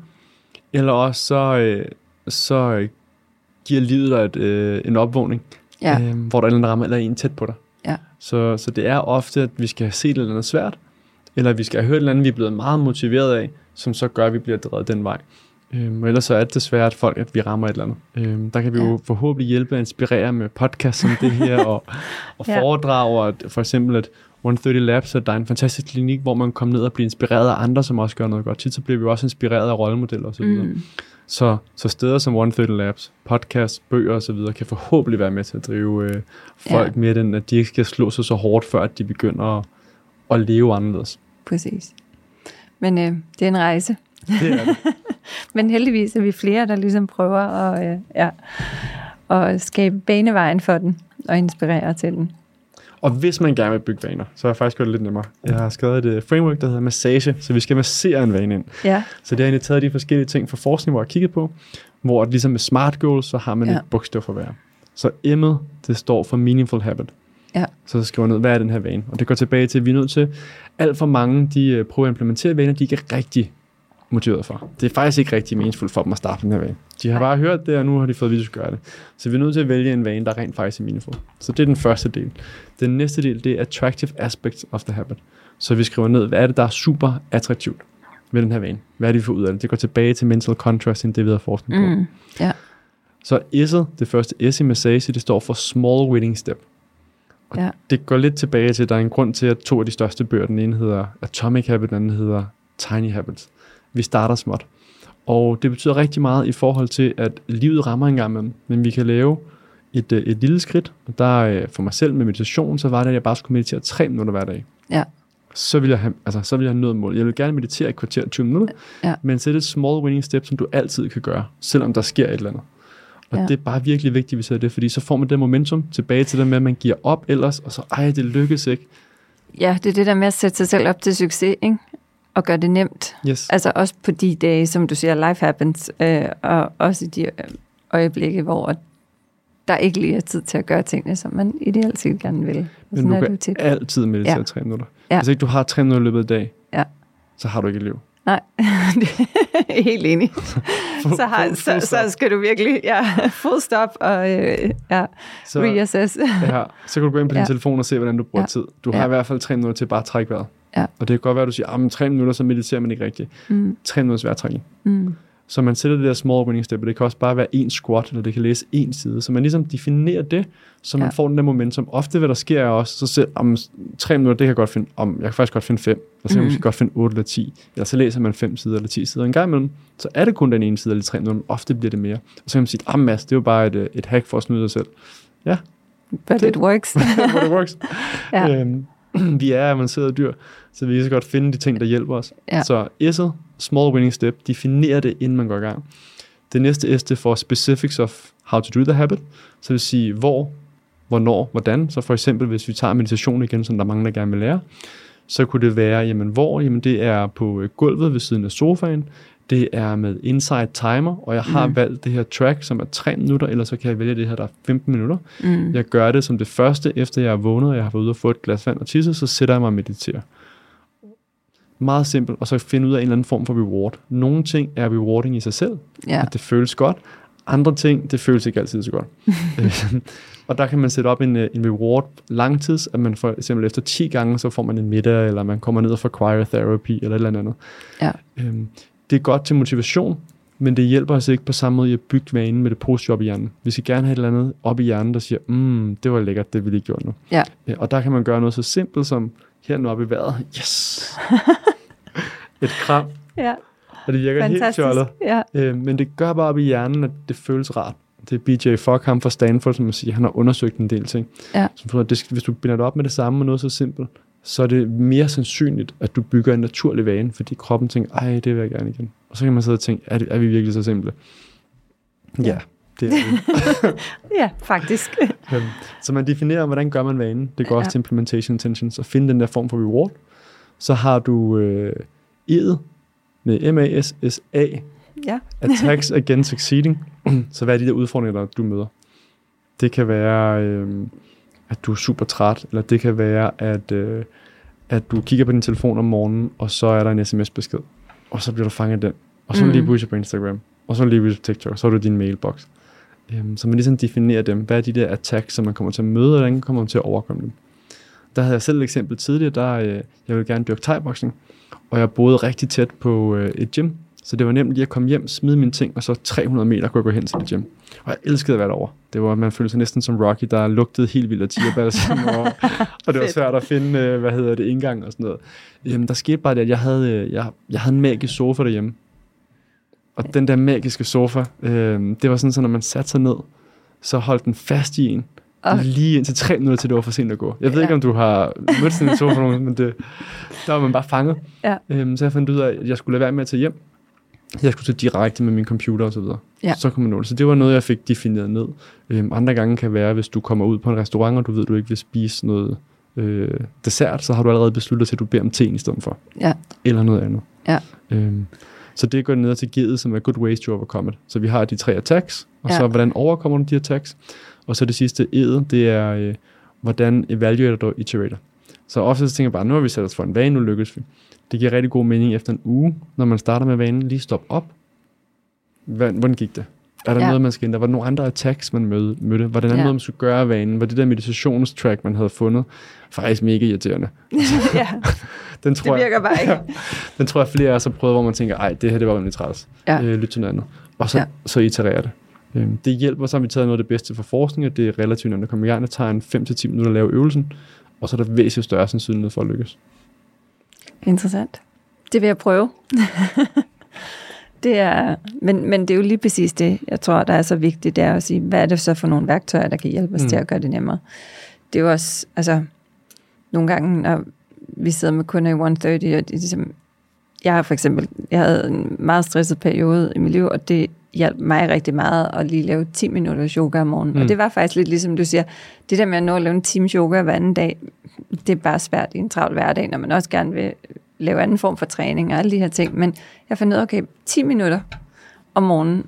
eller også så, øh, så giver livet dig et, øh, en opvågning, Ja. øh, hvor der er en rammer eller en tæt på dig. Ja. Så, så det er ofte, at vi skal set et eller andet svært, eller vi skal have hørt et eller andet, vi er blevet meget motiveret af, som så gør, at vi bliver drevet den vej. Øhm, og ellers så er det desværre, at folk, at vi rammer et eller andet. Øhm, der kan vi Ja. jo forhåbentlig hjælpe og inspirere med podcast som det her, og, og Ja. foredrag, og at- for eksempel at 130 Labs, at der er en fantastisk klinik, hvor man kan komme ned og blive inspireret af andre, som også gør noget godt. Tit så bliver vi også inspireret af rollemodeller osv. Mm. Så, så steder som 130 Labs, podcast, bøger osv. kan forhåbentlig være med til at drive øh, folk Ja. med den, at de ikke skal slå sig så hårdt, før at de begynder at, at leve anderledes. Præcis. Men øh, det er en rejse. Det er det. Men heldigvis er vi flere, der ligesom prøver at, øh, ja, at skabe banevejen for den og inspirere til den. Og hvis man gerne vil bygge vaner, så har jeg faktisk gjort det lidt nemmere. Jeg har skrevet et øh, framework, der hedder massage, så vi skal massere en vane ind. Ja, Så det har egentlig taget de forskellige ting fra forskning, hvor jeg kigget på, hvor at ligesom med SMART goals, så har man Ja. et bogstav for hver. Så M'et, det står for meaningful habit. Ja. Så skriver jeg ned, hvad er den her vane? Og det går tilbage til, at vi er nødt til, alt for mange, de øh, prøver at implementere vaner, de ikke er rigtig motiveret for. Det er faktisk ikke rigtig meningsfuldt for dem at starte den her vane. De har bare hørt det, og nu har de fået at gøre det. Så vi er nødt til at vælge en vane, der rent faktisk er meaningful. Så det er den første del. Den næste del, det er attractive aspects of the habit. Så vi skriver ned, hvad er det, der er super attraktivt ved den her vane? Hvad er det, vi får ud af det? Det går tilbage til mental contrast, det vi har forskning på. mm. ja, Så S'et, det første S i massage, det står for small winning step. Og Ja. det går lidt tilbage til, at der er en grund til, at to af de største bøger, den ene hedder Atomic Habit, den anden hedder Tiny Habits. Vi starter småt. Og det betyder rigtig meget i forhold til, at livet rammer en gang imellem, men vi kan lave et, øh, et lille skridt. Og der øh, for mig selv med meditation, så var det, at jeg bare skulle meditere tre minutter hver dag. Ja. Så vil jeg have, altså, så vil jeg have nået mål. Jeg vil gerne meditere et kvarter 20 minutter, Ja. men sæt et small winning step, som du altid kan gøre, selvom der sker et eller andet. Og Ja. det er bare virkelig vigtigt, at vi det, fordi så får man det momentum tilbage til det med, at man giver op ellers, og så, ej, det lykkes ikke. ja, det er det der med at sætte sig selv op til succes, ikke? Og gøre det nemt. Yes. Altså også på de dage, som du siger, life happens, øh, og også i de øh, øjeblikke, hvor der ikke lige er tid til at gøre tingene, som man ideelt set gerne vil. Men du kan tit. altid meditere Ja. ja. tre minutter. Ja. Hvis ikke du har tre minutter i løbet af dag, Ja. så har du ikke et liv. Nej, helt enig. så, har, så, så skal du virkelig, ja, full stop og øh, ja, så, reassess. ja, så kan du gå ind på din Ja. telefon og se, hvordan du bruger Ja. tid. Du Ja. har i hvert fald tre minutter til bare at trække vejret. Ja. Og det kan godt være, at du siger, at tre minutter, så mediterer man ikke rigtigt. Mm, Tre minutters vejrtrækning. mm, Så man sætter det der small winning step, og det kan også bare være en squat, eller det kan læse en side. Så man ligesom definerer det, så man Ja. ja. får den der momentum. Ofte hvad der sker er også, så selv om tre minutter, det kan jeg godt finde, om, jeg kan faktisk godt finde fem, eller så kan Mm. jeg måske godt finde 8 eller 10, eller så læser man fem sider eller 10 sider. En gang imellem, så er det kun den ene side eller tre minutter, ofte bliver det mere. Og så kan man sige, ah Mads, det er jo bare et, øh, et hack for at snyde dig selv. but Det- it works. But it works. Ja. øhm, vi er avancerede dyr, så vi kan så godt finde de ting, der hjælper os. Ja. Så S'et, small winning step, definerer det, inden man går i gang. Det næste S, det er for specifics of how to do the habit. Så det vil sige, hvor, hvornår, hvordan. Så for eksempel, hvis vi tager meditation igen, som der er mange, der gerne vil lære, så kunne det være, jamen hvor, jamen det er på øh, gulvet ved siden af sofaen, det er med inside timer, og jeg har Mm. valgt det her track, som er 3 minutter, eller så kan jeg vælge det her, der er 15 minutter. Mm, Jeg gør det som det første, efter jeg er vågnet, og jeg har været ude og få et glas vand og tisse, så sætter jeg mig og mediterer. Meget simpelt, og så finde ud af en eller anden form for reward. Nogle ting er rewarding i sig selv, ja, at det føles godt. Andre ting, det føles ikke altid så godt. Øh, og der kan man sætte op en, øh, en reward langtids, at man for eksempel efter 10 gange, så får man en middag, eller man kommer ned og får choir therapy, eller et eller andet. Ja. Øhm, det er godt til motivation, men det hjælper os ikke på samme måde i at bygge vanen med det positive op i hjernen. Vi skal gerne have et eller andet op i hjernen, der siger, mm, det var lækkert, det vi lige gjort nu. Ja. Øh, Og der kan man gøre noget så simpelt som her oppe i vejret. Yes! et kram, ja, og det virker helt fantastisk. fjollet. Ja, Øh, men det gør bare op i hjernen, at det føles rart. Det er BJ Fogg, ham fra Stanford, som man siger, han har undersøgt en del ting. Ja. Så for, det, hvis du binder det op med det samme og noget så simpelt, så er det mere sandsynligt, at du bygger en naturlig vane, fordi kroppen tænker, ej, det vil jeg gerne igen. Og så kan man sidde og tænke, er, det, er vi virkelig så simple? Ja, Ja. det er vi. ja, faktisk. Øhm, så man definerer, hvordan gør man vanen. Det går Ja. også til implementation intentions, og finde den der form for reward. Så har du øh, E'et med M-A-S-S-A, Ja, Attacks against succeeding. så hvad er de der udfordringer, der du møder? Det kan være, øh, at du er super træt, eller det kan være, at, øh, at du kigger på din telefon om morgenen, og så er der en sms-besked, og så bliver du fanget af den. Og så du lige Mm. pludselig på Instagram, og så er lige pludselig på TikTok, og så er du din mailbox. Øhm, så man ligesom definerer dem. Hvad er de der attacks, som man kommer til at møde, og hvordan kommer man til at overkomme dem? Der havde jeg selv et eksempel tidligere, der øh, jeg ville gerne dyrke thai og jeg boede rigtig tæt på øh, et gym, så det var nemt lige at komme hjem, smide mine ting, og så 300 meter kunne jeg gå hen til det gym. Og jeg elskede at være derovre. Det var, man følte sig næsten som Rocky, der lugtede helt vildt af tigerbalsam, og, og det var svært at finde, øh, hvad hedder det, indgang og sådan noget. Jamen, der skete bare det, at jeg havde, øh, jeg, jeg havde en magisk sofa derhjemme. Og den der magiske sofa, øh, det var sådan, så når man satte sig ned, så holdt den fast i en, og lige indtil tre minutter til det var for sent at gå. Jeg ved ja. ikke, om du har mødt sådan en sofa, men det, der var man bare fanget. Ja. Øhm, så jeg fandt ud af, at jeg skulle lade være med at tage hjem. Jeg skulle tage direkte med min computer videre. Ja. Så kunne man nå det. Så det var noget, jeg fik defineret ned. Øhm, andre gange kan være, hvis du kommer ud på en restaurant, og du ved, du ikke vil spise noget øh, dessert, så har du allerede besluttet til, at du beder om te i stedet for. Ja. Eller noget andet. Ja. Øhm, så det går ned til givet, som er good ways to overcome it. Så vi har de tre attacks, og ja. så hvordan overkommer du de attacks? Og så det sidste, ed, det er, øh, hvordan evaluator du iterator. Så ofte så tænker jeg bare, nu har vi sat os for en vane, nu lykkes vi. Det giver rigtig god mening efter en uge, når man starter med vanen, lige stop op. Hvordan gik det? Er der ja. noget, man skal ændre? Var der nogle andre attacks, man mødte? mødte? Var der ja. noget, man skulle gøre af vanen? Var det der meditationstrack, man havde fundet, faktisk mega irriterende? ja, den tror det virker jeg, bare ikke. den tror jeg flere af os har prøvet, hvor man tænker, ej, det her det var rimelig træls. Ja. Øh, lyt til noget andet. Og så, ja. så itererer det. Øhm, det hjælper, så har vi taget noget af det bedste for forskning, at det er relativt nemt at komme i gang. Det tager en 5-10 minutter at lave øvelsen, og så er der væsentligt større sandsynlighed for at lykkes. Interessant. Det vil jeg prøve. det er, men, men det er jo lige præcis det, jeg tror, der er så vigtigt, det er at sige, hvad er det så for nogle værktøjer, der kan hjælpe os mm. til at gøre det nemmere. Det er jo også, altså, nogle gange, når vi sidder med kunder i 130, og det, ligesom, jeg har for eksempel, jeg havde en meget stresset periode i mit liv, og det hjalp mig rigtig meget at lige lave 10 minutter yoga om morgenen. Mm. Og det var faktisk lidt ligesom du siger, det der med at nå at lave en time yoga hver anden dag, det er bare svært i en travl hverdag, når man også gerne vil lave anden form for træning og alle de her ting. Men jeg fandt ud af, okay, 10 minutter om morgenen,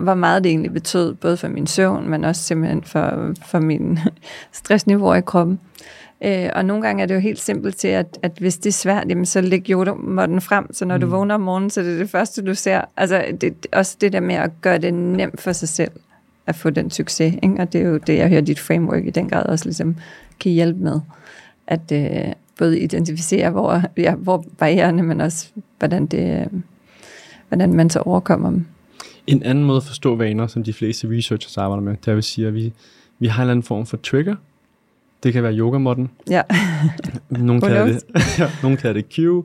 hvor meget det egentlig betød, både for min søvn, men også simpelthen for, for min stressniveau i kroppen. Øh, og nogle gange er det jo helt simpelt til, at, at hvis det er svært, jamen, så læg yogamåtten frem, så når mm. du vågner om morgenen, så det er det første, du ser. Altså det, også det der med at gøre det nemt for sig selv at få den succes. Ikke? Og det er jo det, jeg hører dit framework i den grad også ligesom kan hjælpe med. At øh, både identificere, hvor, ja, hvor barriererne, men også hvordan, det, øh, hvordan man så overkommer dem. En anden måde at forstå vaner, som de fleste researchers arbejder med, det er at sige, at vi, vi har en eller anden form for trigger, det kan være yogamotten. Ja. Nogle kalder, det, ja, nogle kalder det cue.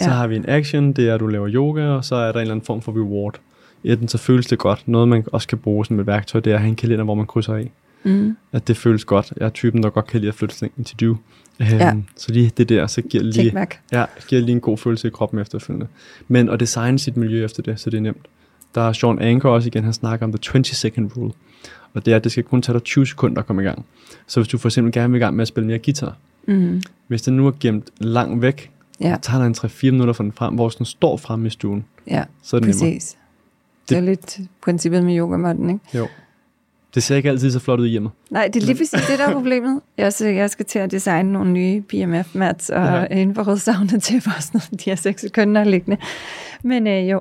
Så ja. har vi en action, det er, at du laver yoga, og så er der en eller anden form for reward. Enten så føles det godt. Noget, man også kan bruge som et værktøj, det er at have en kalender, hvor man krydser af. Mm. At det føles godt. Jeg er typen, der godt kan lide at flytte ting til do. Um, ja. Så lige det der, så giver lige, ja, giver lige en god følelse i kroppen efterfølgende. Men at designe sit miljø efter det, så det er nemt. Der er Sean Anker også igen, han snakker om the 20 second rule. Og det er, at det skal kun tage dig 20 sekunder at komme i gang. Så hvis du for eksempel gerne vil i gang med at spille mere guitar, mm. hvis den nu er gemt langt væk, ja. tager der en 3-4 minutter for den frem, hvor den står frem i stuen. Ja, så er det præcis. Nemmere. Det, det er lidt princippet med yogamåtten, ikke? Jo. Det ser ikke altid så flot ud hjemme. Nej, det er lige præcis det, der er problemet. Jeg, så jeg skal til at designe nogle nye PMF-mats og ja. infrarødstavne til for sådan noget, de her seks sekunder liggende. Men øh, jo,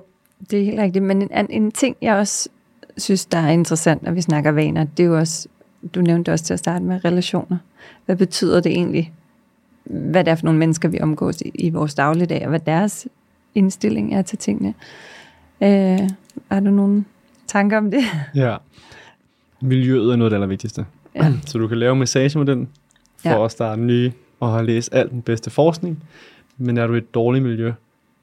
det er helt rigtigt. Men en, en ting, jeg også synes, der er interessant, når vi snakker vaner, det er jo også, du nævnte også til at starte med relationer. Hvad betyder det egentlig? Hvad det er for nogle mennesker, vi omgås i, i vores dagligdag, og hvad deres indstilling er til tingene. Øh, har du nogle tanker om det? Ja. Miljøet er noget af det allervigtigste. Ja. Så du kan lave massagemodellen for ja. at starte nye og have læst alt den bedste forskning. Men er du i et dårligt miljø,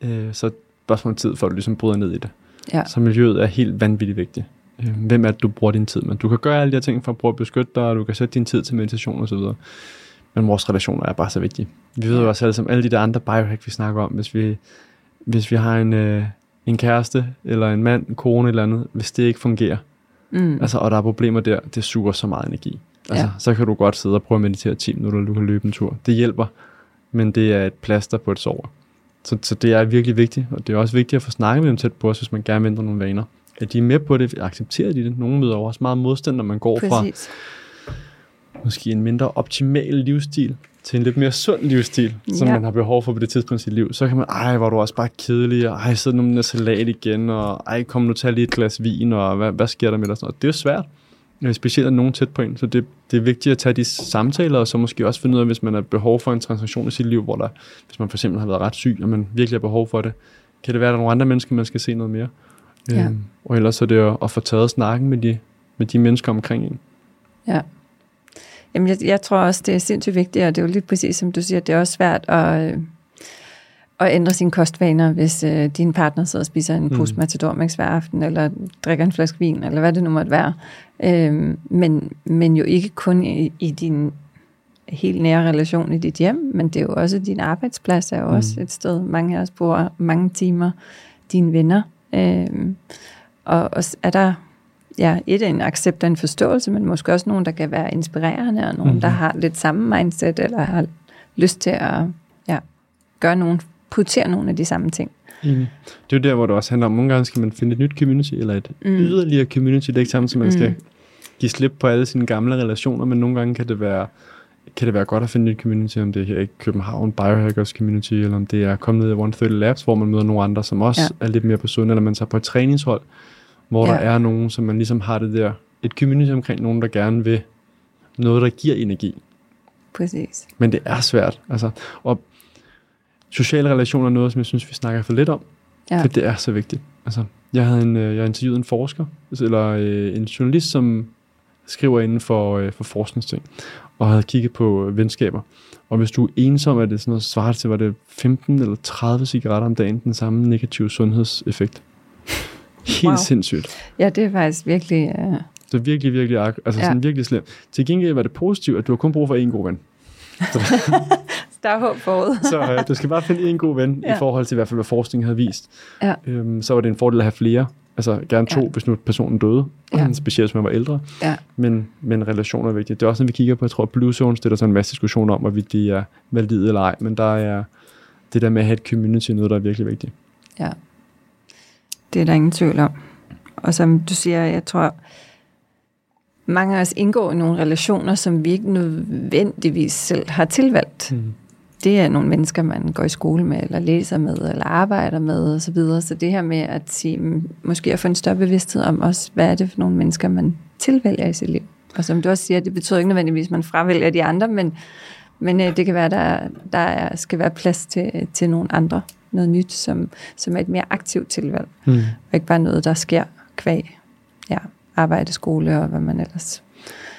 øh, så er det spørgsmål tid, før du ligesom bryder ned i det. Ja. Så miljøet er helt vanvittigt vigtigt. Øh, hvem er det, du bruger din tid med? Du kan gøre alle de her ting for at prøve at beskytte dig, og du kan sætte din tid til meditation og så videre. Men vores relationer er bare så vigtige. Vi ved jo også alle, som alle de der andre biohack, vi snakker om, hvis vi, hvis vi har en, øh, en kæreste, eller en mand, en kone eller andet, hvis det ikke fungerer, mm. altså, og der er problemer der, det suger så meget energi. Altså, ja. Så kan du godt sidde og prøve at meditere 10 minutter, eller du kan løbe en tur. Det hjælper, men det er et plaster på et sår. Så, så det er virkelig vigtigt, og det er også vigtigt at få snakket med dem tæt på os, hvis man gerne vil ændre nogle vaner. At de er med på det, accepterer de det. Nogle møder også meget modstand, når man går Præcis. fra måske en mindre optimal livsstil til en lidt mere sund livsstil, som ja. man har behov for på det tidspunkt i sit liv, så kan man, ej, hvor du også bare kedelig, og ej, sidder nu med salat igen, og ej, kom nu tage lige et glas vin, og hvad, hvad sker der med dig? Og det er jo svært. øh, specielt er nogen tæt på en. Så det, det er vigtigt at tage de samtaler, og så måske også finde ud af, hvis man har behov for en transaktion i sit liv, hvor der, hvis man for eksempel har været ret syg, og man virkelig har behov for det, kan det være, at der er nogle andre mennesker, man skal se noget mere. Ja. Øhm, og ellers er det at, at få taget snakken med de, med de mennesker omkring en. Ja. Jamen, jeg, jeg tror også, det er sindssygt vigtigt, og det er jo lidt præcis, som du siger, det er også svært at, øh, at ændre sine kostvaner, hvis øh, din partner sidder og spiser en pose mm. matador hver aften, eller drikker en flaske vin, eller hvad det nu måtte være. Øh, men, men jo ikke kun i, i din helt nære relation i dit hjem, men det er jo også din arbejdsplads, er jo mm. også et sted, mange af os bruger mange timer, dine venner. Øh, og, og er der ja, et en accept og en forståelse, men måske også nogen, der kan være inspirerende, og nogen, mm-hmm. der har lidt samme mindset, eller har lyst til at ja, gøre nogen, prioritere nogle af de samme ting. Enig. Det er jo der, hvor det også handler om, nogle gange skal man finde et nyt community, eller et mm. yderligere community. Det er ikke samme, som man mm. skal give slip på alle sine gamle relationer, men nogle gange kan det være, kan det være godt at finde et community, om det er her i København Biohackers Community, eller om det er kommet ned i 130 Labs, hvor man møder nogle andre, som også ja. er lidt mere på sund, eller man tager på et træningshold, hvor ja. der er nogen, som man ligesom har det der, et community omkring nogen, der gerne vil noget, der giver energi. Præcis. Men det er svært. Altså, og sociale relationer er noget, som jeg synes, vi snakker for lidt om. Ja. For det er så vigtigt. Altså, jeg havde en, øh, jeg interviewet en forsker, eller øh, en journalist, som skriver inden for, øh, for forskningsting, og havde kigget på venskaber. Og hvis du er ensom, er det sådan noget svaret til, var det 15 eller 30 cigaretter om dagen, den samme negative sundhedseffekt. Helt wow. sindssygt. Ja, det er faktisk virkelig... Uh... Det er virkelig, virkelig, altså ja. sådan virkelig slemt. Til gengæld var det positivt, at du har kun brug for en god ven. Der er håb forud. så uh, du skal bare finde en god ven, ja. i forhold til i hvert fald, hvad forskningen havde vist. Ja. Øhm, så var det en fordel at have flere. Altså gerne to, ja. hvis nu personen døde. Ja. Specielt hvis man var ældre. Ja. Men, men relationer er vigtigt. Det er også, når vi kigger på, jeg tror, Blue Zones, det er der så en masse diskussion om, hvorvidt de er valide eller ej. Men der er det der med at have et community noget, der er virkelig vigtigt. Ja. Det er der ingen tvivl om. Og som du siger, jeg tror, mange af os indgår i nogle relationer, som vi ikke nødvendigvis selv har tilvalgt. Mm. Det er nogle mennesker, man går i skole med, eller læser med, eller arbejder med, osv. Så, videre. så det her med at sige, måske at få en større bevidsthed om også, hvad er det for nogle mennesker, man tilvælger i sit liv. Og som du også siger, det betyder ikke nødvendigvis, at man fravælger de andre, men, men øh, det kan være, der, der skal være plads til, til nogle andre noget nyt, som, som er et mere aktivt tilvalg. Mm. Og ikke bare noget, der sker kvæg ja, arbejde, skole og hvad man ellers...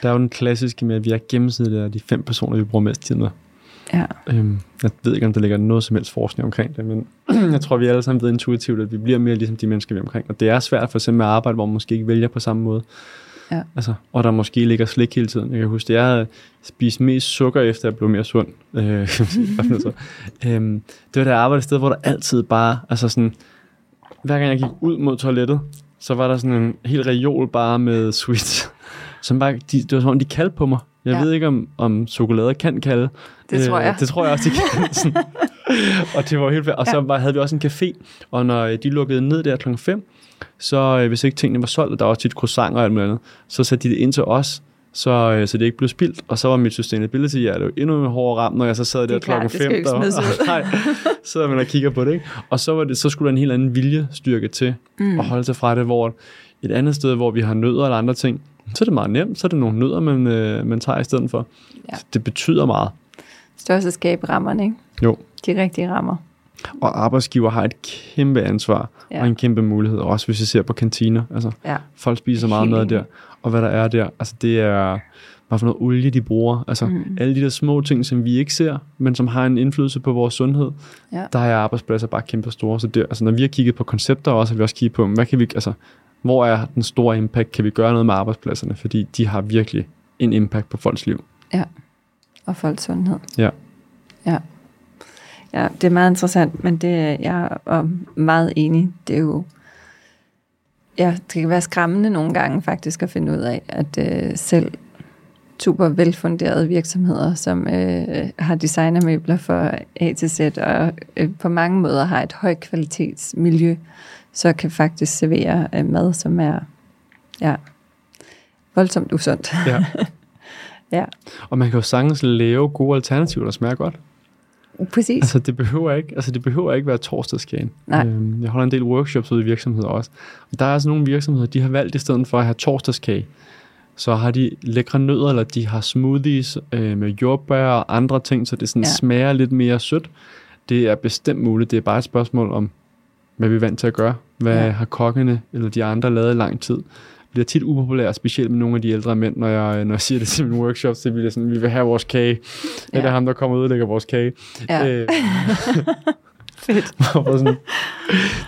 Der er jo den klassiske med, at vi er gennemsnitligt af de fem personer, vi bruger mest tid med. Ja. Øhm, jeg ved ikke, om der ligger noget som helst forskning omkring det, men jeg tror, vi alle sammen ved intuitivt, at vi bliver mere ligesom de mennesker, vi er omkring. Og det er svært for eksempel med arbejde, hvor man måske ikke vælger på samme måde. Ja. Altså, og der måske ligger slik hele tiden. Jeg kan huske, at jeg havde spist mest sukker, efter jeg blev mere sund. Øh, så. øhm, det var der arbejde et sted, hvor der altid bare, altså sådan, hver gang jeg gik ud mod toilettet, så var der sådan en hel reol bare med sweets. Som bare, de, det var som om, de kaldte på mig. Jeg ja. ved ikke, om, om chokolade kan kalde. Det tror jeg. Øh, det tror jeg også, de kan. Sådan. og det var helt Og så var, havde vi også en café, og når de lukkede ned der klokken 5, så øh, hvis ikke tingene var solgt, og der var tit croissant og alt muligt andet, så satte de det ind til os, så, øh, så det ikke blev spildt. Og så var mit sustainability ja, det var endnu mere hårdere ramt, når jeg så sad der klokken 5. Det skal ikke nej, så sidder man og kigger på det. Ikke? Og så, var det, så skulle der en helt anden viljestyrke til mm. at holde sig fra det, hvor et andet sted, hvor vi har nødder eller andre ting, så er det meget nemt. Så er det nogle nødder, man, øh, man tager i stedet for. Ja. Så det betyder meget. Største skabe rammerne, ikke? Jo. De rigtige rammer. Og arbejdsgiver har et kæmpe ansvar ja. og en kæmpe mulighed, også hvis vi ser på kantiner. Altså, ja. Folk spiser meget mad der, og hvad der er der, altså det er, hvad for noget olie de bruger. Altså mm. alle de der små ting, som vi ikke ser, men som har en indflydelse på vores sundhed, ja. der er arbejdspladser bare kæmpe store. Så det, altså, når vi har kigget på koncepter også, har vi også kigget på, hvad kan vi, altså, hvor er den store impact? Kan vi gøre noget med arbejdspladserne? Fordi de har virkelig en impact på folks liv. Ja, og folks sundhed. Ja. Ja. Ja, det er meget interessant, men det er jeg er meget enig. Det er jo ja, det kan være skræmmende nogle gange faktisk at finde ud af, at øh, selv super velfunderede virksomheder, som øh, har designermøbler for A til Z, og øh, på mange måder har et højt kvalitetsmiljø, så kan faktisk servere øh, mad, som er ja, voldsomt usundt. Ja. ja. Og man kan jo sagtens lave gode alternativer, der smager godt. Præcis. Altså det behøver ikke, altså det behøver ikke være torsdagskagen. Nej. Øhm, jeg holder en del workshops ude i virksomheder også. Og der er altså nogle virksomheder, de har valgt i stedet for at have torsdagskage, så har de lækre nødder, eller de har smoothies øh, med jordbær og andre ting, så det sådan Ja. smager lidt mere sødt. Det er bestemt muligt. Det er bare et spørgsmål om, hvad vi er vant til at gøre. Hvad Ja. har kokkene eller de andre lavet i lang tid? Det bliver tit upopulært, specielt med nogle af de ældre mænd, når jeg, når jeg siger det til mine workshops, så bliver det sådan, vi vil have vores kage. Ja. Det er ham, der kommer ud og lægger vores kage. Ja. Øh, Fedt. sådan,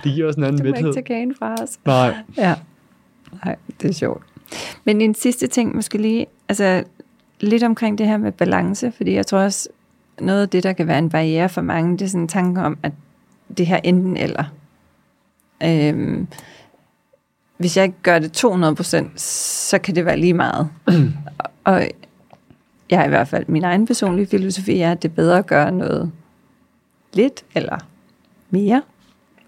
det giver også en anden Du må ikke mæthed. tage kagen fra os. Nej, Ja. Nej, det er sjovt. Men en sidste ting, måske lige, altså lidt omkring det her med balance, fordi jeg tror også, noget af det, der kan være en barriere for mange, det er sådan en tanke om, at det her enten eller. Øhm, hvis jeg ikke gør det 200%, så kan det være lige meget. og jeg har i hvert fald min egen personlige filosofi er, at det er bedre at gøre noget lidt eller mere,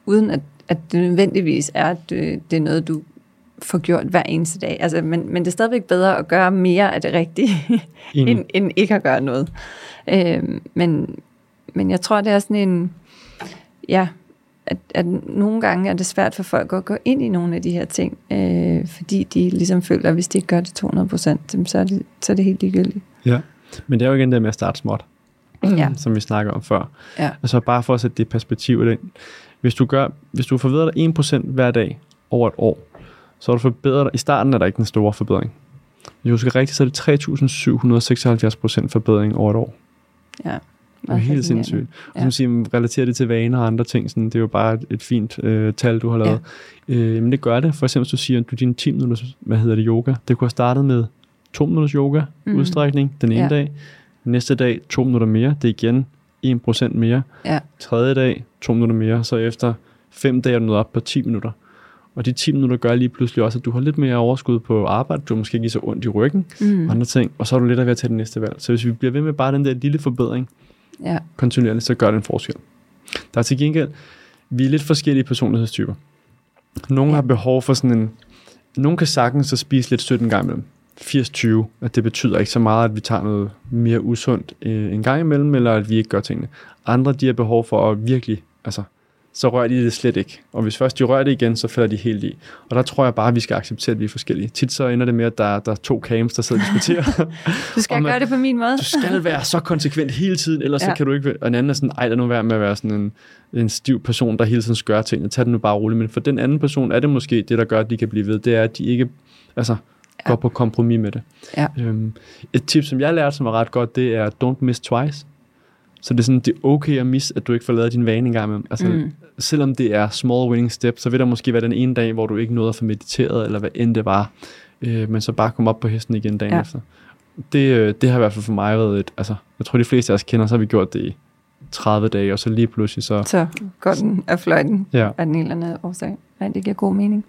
uden at, at det nødvendigvis er, at det, det er noget, du får gjort hver eneste dag. Altså, men, men det er stadigvæk bedre at gøre mere af det rigtige, end, end ikke at gøre noget. Øh, men, men jeg tror, det er sådan en... Ja, at, at nogle gange er det svært for folk at gå ind i nogle af de her ting, øh, fordi de ligesom føler, at hvis de ikke gør det 200 procent, så, er det, så er det helt ligegyldigt. Ja, men det er jo igen det med at starte småt, Ja. som vi snakker om før. Ja. Altså bare for at sætte det perspektiv i den. Hvis du, gør, hvis du forbedrer dig 1% hver dag over et år, så har du forbedret dig. I starten er der ikke den store forbedring. Hvis du husker rigtigt, så er det 3.776% forbedring over et år. Ja. Det er helt sindssygt. Og Ja. som siger, relaterer det til vaner og andre ting. Sådan, det er jo bare et, et fint øh, tal, du har lavet. Ja. Øh, men det gør det. For eksempel, hvis du siger, at du dine 10 minutters, hvad hedder det, yoga. Det kunne have startet med 2 minutters yoga, mm. udstrækning, den ene Ja. dag. Næste dag, 2 minutter mere. Det er igen 1% mere. Ja. Tredje dag, 2 minutter mere. Så efter 5 dage er du nået op på 10 minutter. Og de 10 minutter gør lige pludselig også, at du har lidt mere overskud på arbejde. Du har måske ikke så ondt i ryggen Mm. og andre ting. Og så er du lidt ved at tage det næste valg. Så hvis vi bliver ved med bare den der lille forbedring, Ja. kontinuerligt, så gør det en forskel. Der er til gengæld, vi er lidt forskellige personlighedstyper. Nogle Ja. har behov for sådan en, nogle kan sagtens så spise lidt sødt en gang imellem. 80-20, at det betyder ikke så meget, at vi tager noget mere usundt øh, en gang imellem, eller at vi ikke gør tingene. Andre, de har behov for at virkelig, altså, så rører de det slet ikke. Og hvis først de rører det igen, så falder de helt i. Og der tror jeg bare, at vi skal acceptere, at vi er forskellige. Tit så ender det med, at der, der er to cams, der sidder og diskuterer. Du skal Og man- gøre det på min måde. du skal være så konsekvent hele tiden, ellers ja. Så kan du ikke... Og en anden er sådan, ej, lad nu være med at være sådan en, en stiv person, der hele tiden skør tingene. Tag det nu bare roligt. Men for den anden person er det måske det, der gør, at de kan blive ved. Det er, at de ikke altså, Ja. går på kompromis med det. Ja. Øhm, et tip, som jeg lærte, som var ret godt, det er don't miss twice. Så det er sådan, det er okay at misse, at du ikke får lavet din vane engang imellem. Altså, Mm. selvom det er small winning step, så vil der måske være den ene dag, hvor du ikke nåede at få mediteret, eller hvad end det var. Øh, men så bare komme op på hesten igen dagen Ja. efter. Det, øh, det har i hvert fald for mig været et, altså, jeg tror de fleste af os kender, så har vi gjort det i 30 dage, og så lige pludselig så, Så går den af fløjten ja. af den eller anden årsag. Nej, det giver god mening.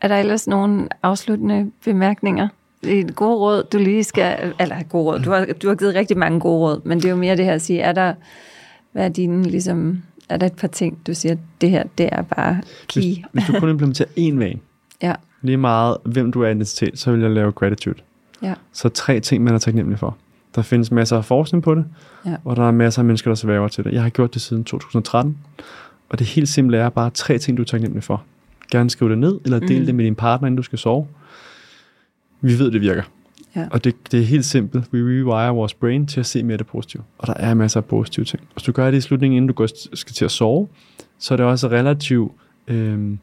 Er der ellers nogle afsluttende bemærkninger? Et gode råd, du lige skal... Eller gode råd, du har, du har givet rigtig mange gode råd, men det er jo mere det her at sige, er der, hvad er dine, ligesom, er der et par ting, du siger, det her, det er bare key? Hvis, hvis du kun implementerer én vane, Ja, lige meget hvem du er i identitet, så vil jeg lave gratitude. ja, Så tre ting, man er taknemmelig for. Der findes masser af forskning på det, Ja. og der er masser af mennesker, der sværger til det. Jeg har gjort det siden 2013, og det helt simple er bare tre ting, du er taknemmelig for. Gerne skrive det ned, eller del Mm. mm. det med din partner, inden du skal sove. Vi ved, det virker. Ja. Og det, det er helt simpelt. Vi rewire vores brain til at se mere af det positive. Og der er masser af positive ting. Hvis du gør det i slutningen, inden du går, skal til at sove, så er det også relativt øh,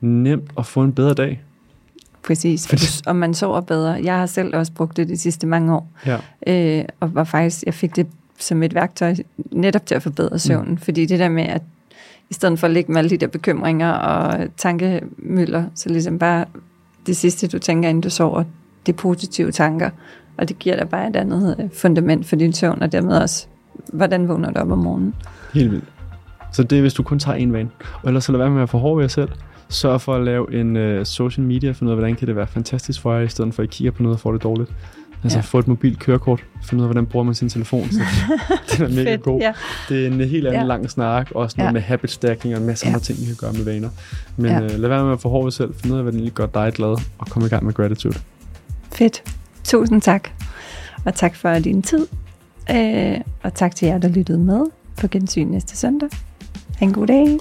nemt at få en bedre dag. præcis. For du, og man sover bedre. Jeg har selv også brugt det de sidste mange år. Ja. Øh, og var faktisk, jeg fik det som et værktøj netop til at forbedre søvnen. Mm. Fordi det der med, at i stedet for at ligge med alle de der bekymringer og tankemøller, så ligesom bare det sidste, du tænker, inden du sover, det er positive tanker. Og det giver dig bare et andet øh, fundament for din søvn, og dermed også, hvordan vågner du op om morgenen. Helt vildt. Så det er, hvis du kun tager en vane. Og ellers så lad være med at for hård ved jer selv. Sørg for at lave en uh, social media, finde ud af, hvordan kan det være fantastisk for jer, i stedet for at I kigger på noget og får det dårligt. Altså Ja. få et mobilt kørekort, finde ud af, hvordan bruger man sin telefon. Så den er mega god. Ja. Det er en helt anden Ja. lang snak, også noget Ja. med habit stacking og en masse Ja. andre ting, I kan gøre med vaner. Men Ja. uh, lad være med at være for hård ved jer selv. Find ud af, hvad den lige gør dig glad, og kom i gang med gratitude. Fedt. Tusind tak. Og tak for din tid. Øh, og tak til jer, der lyttede med på gensyn næste søndag. Ha' en god dag.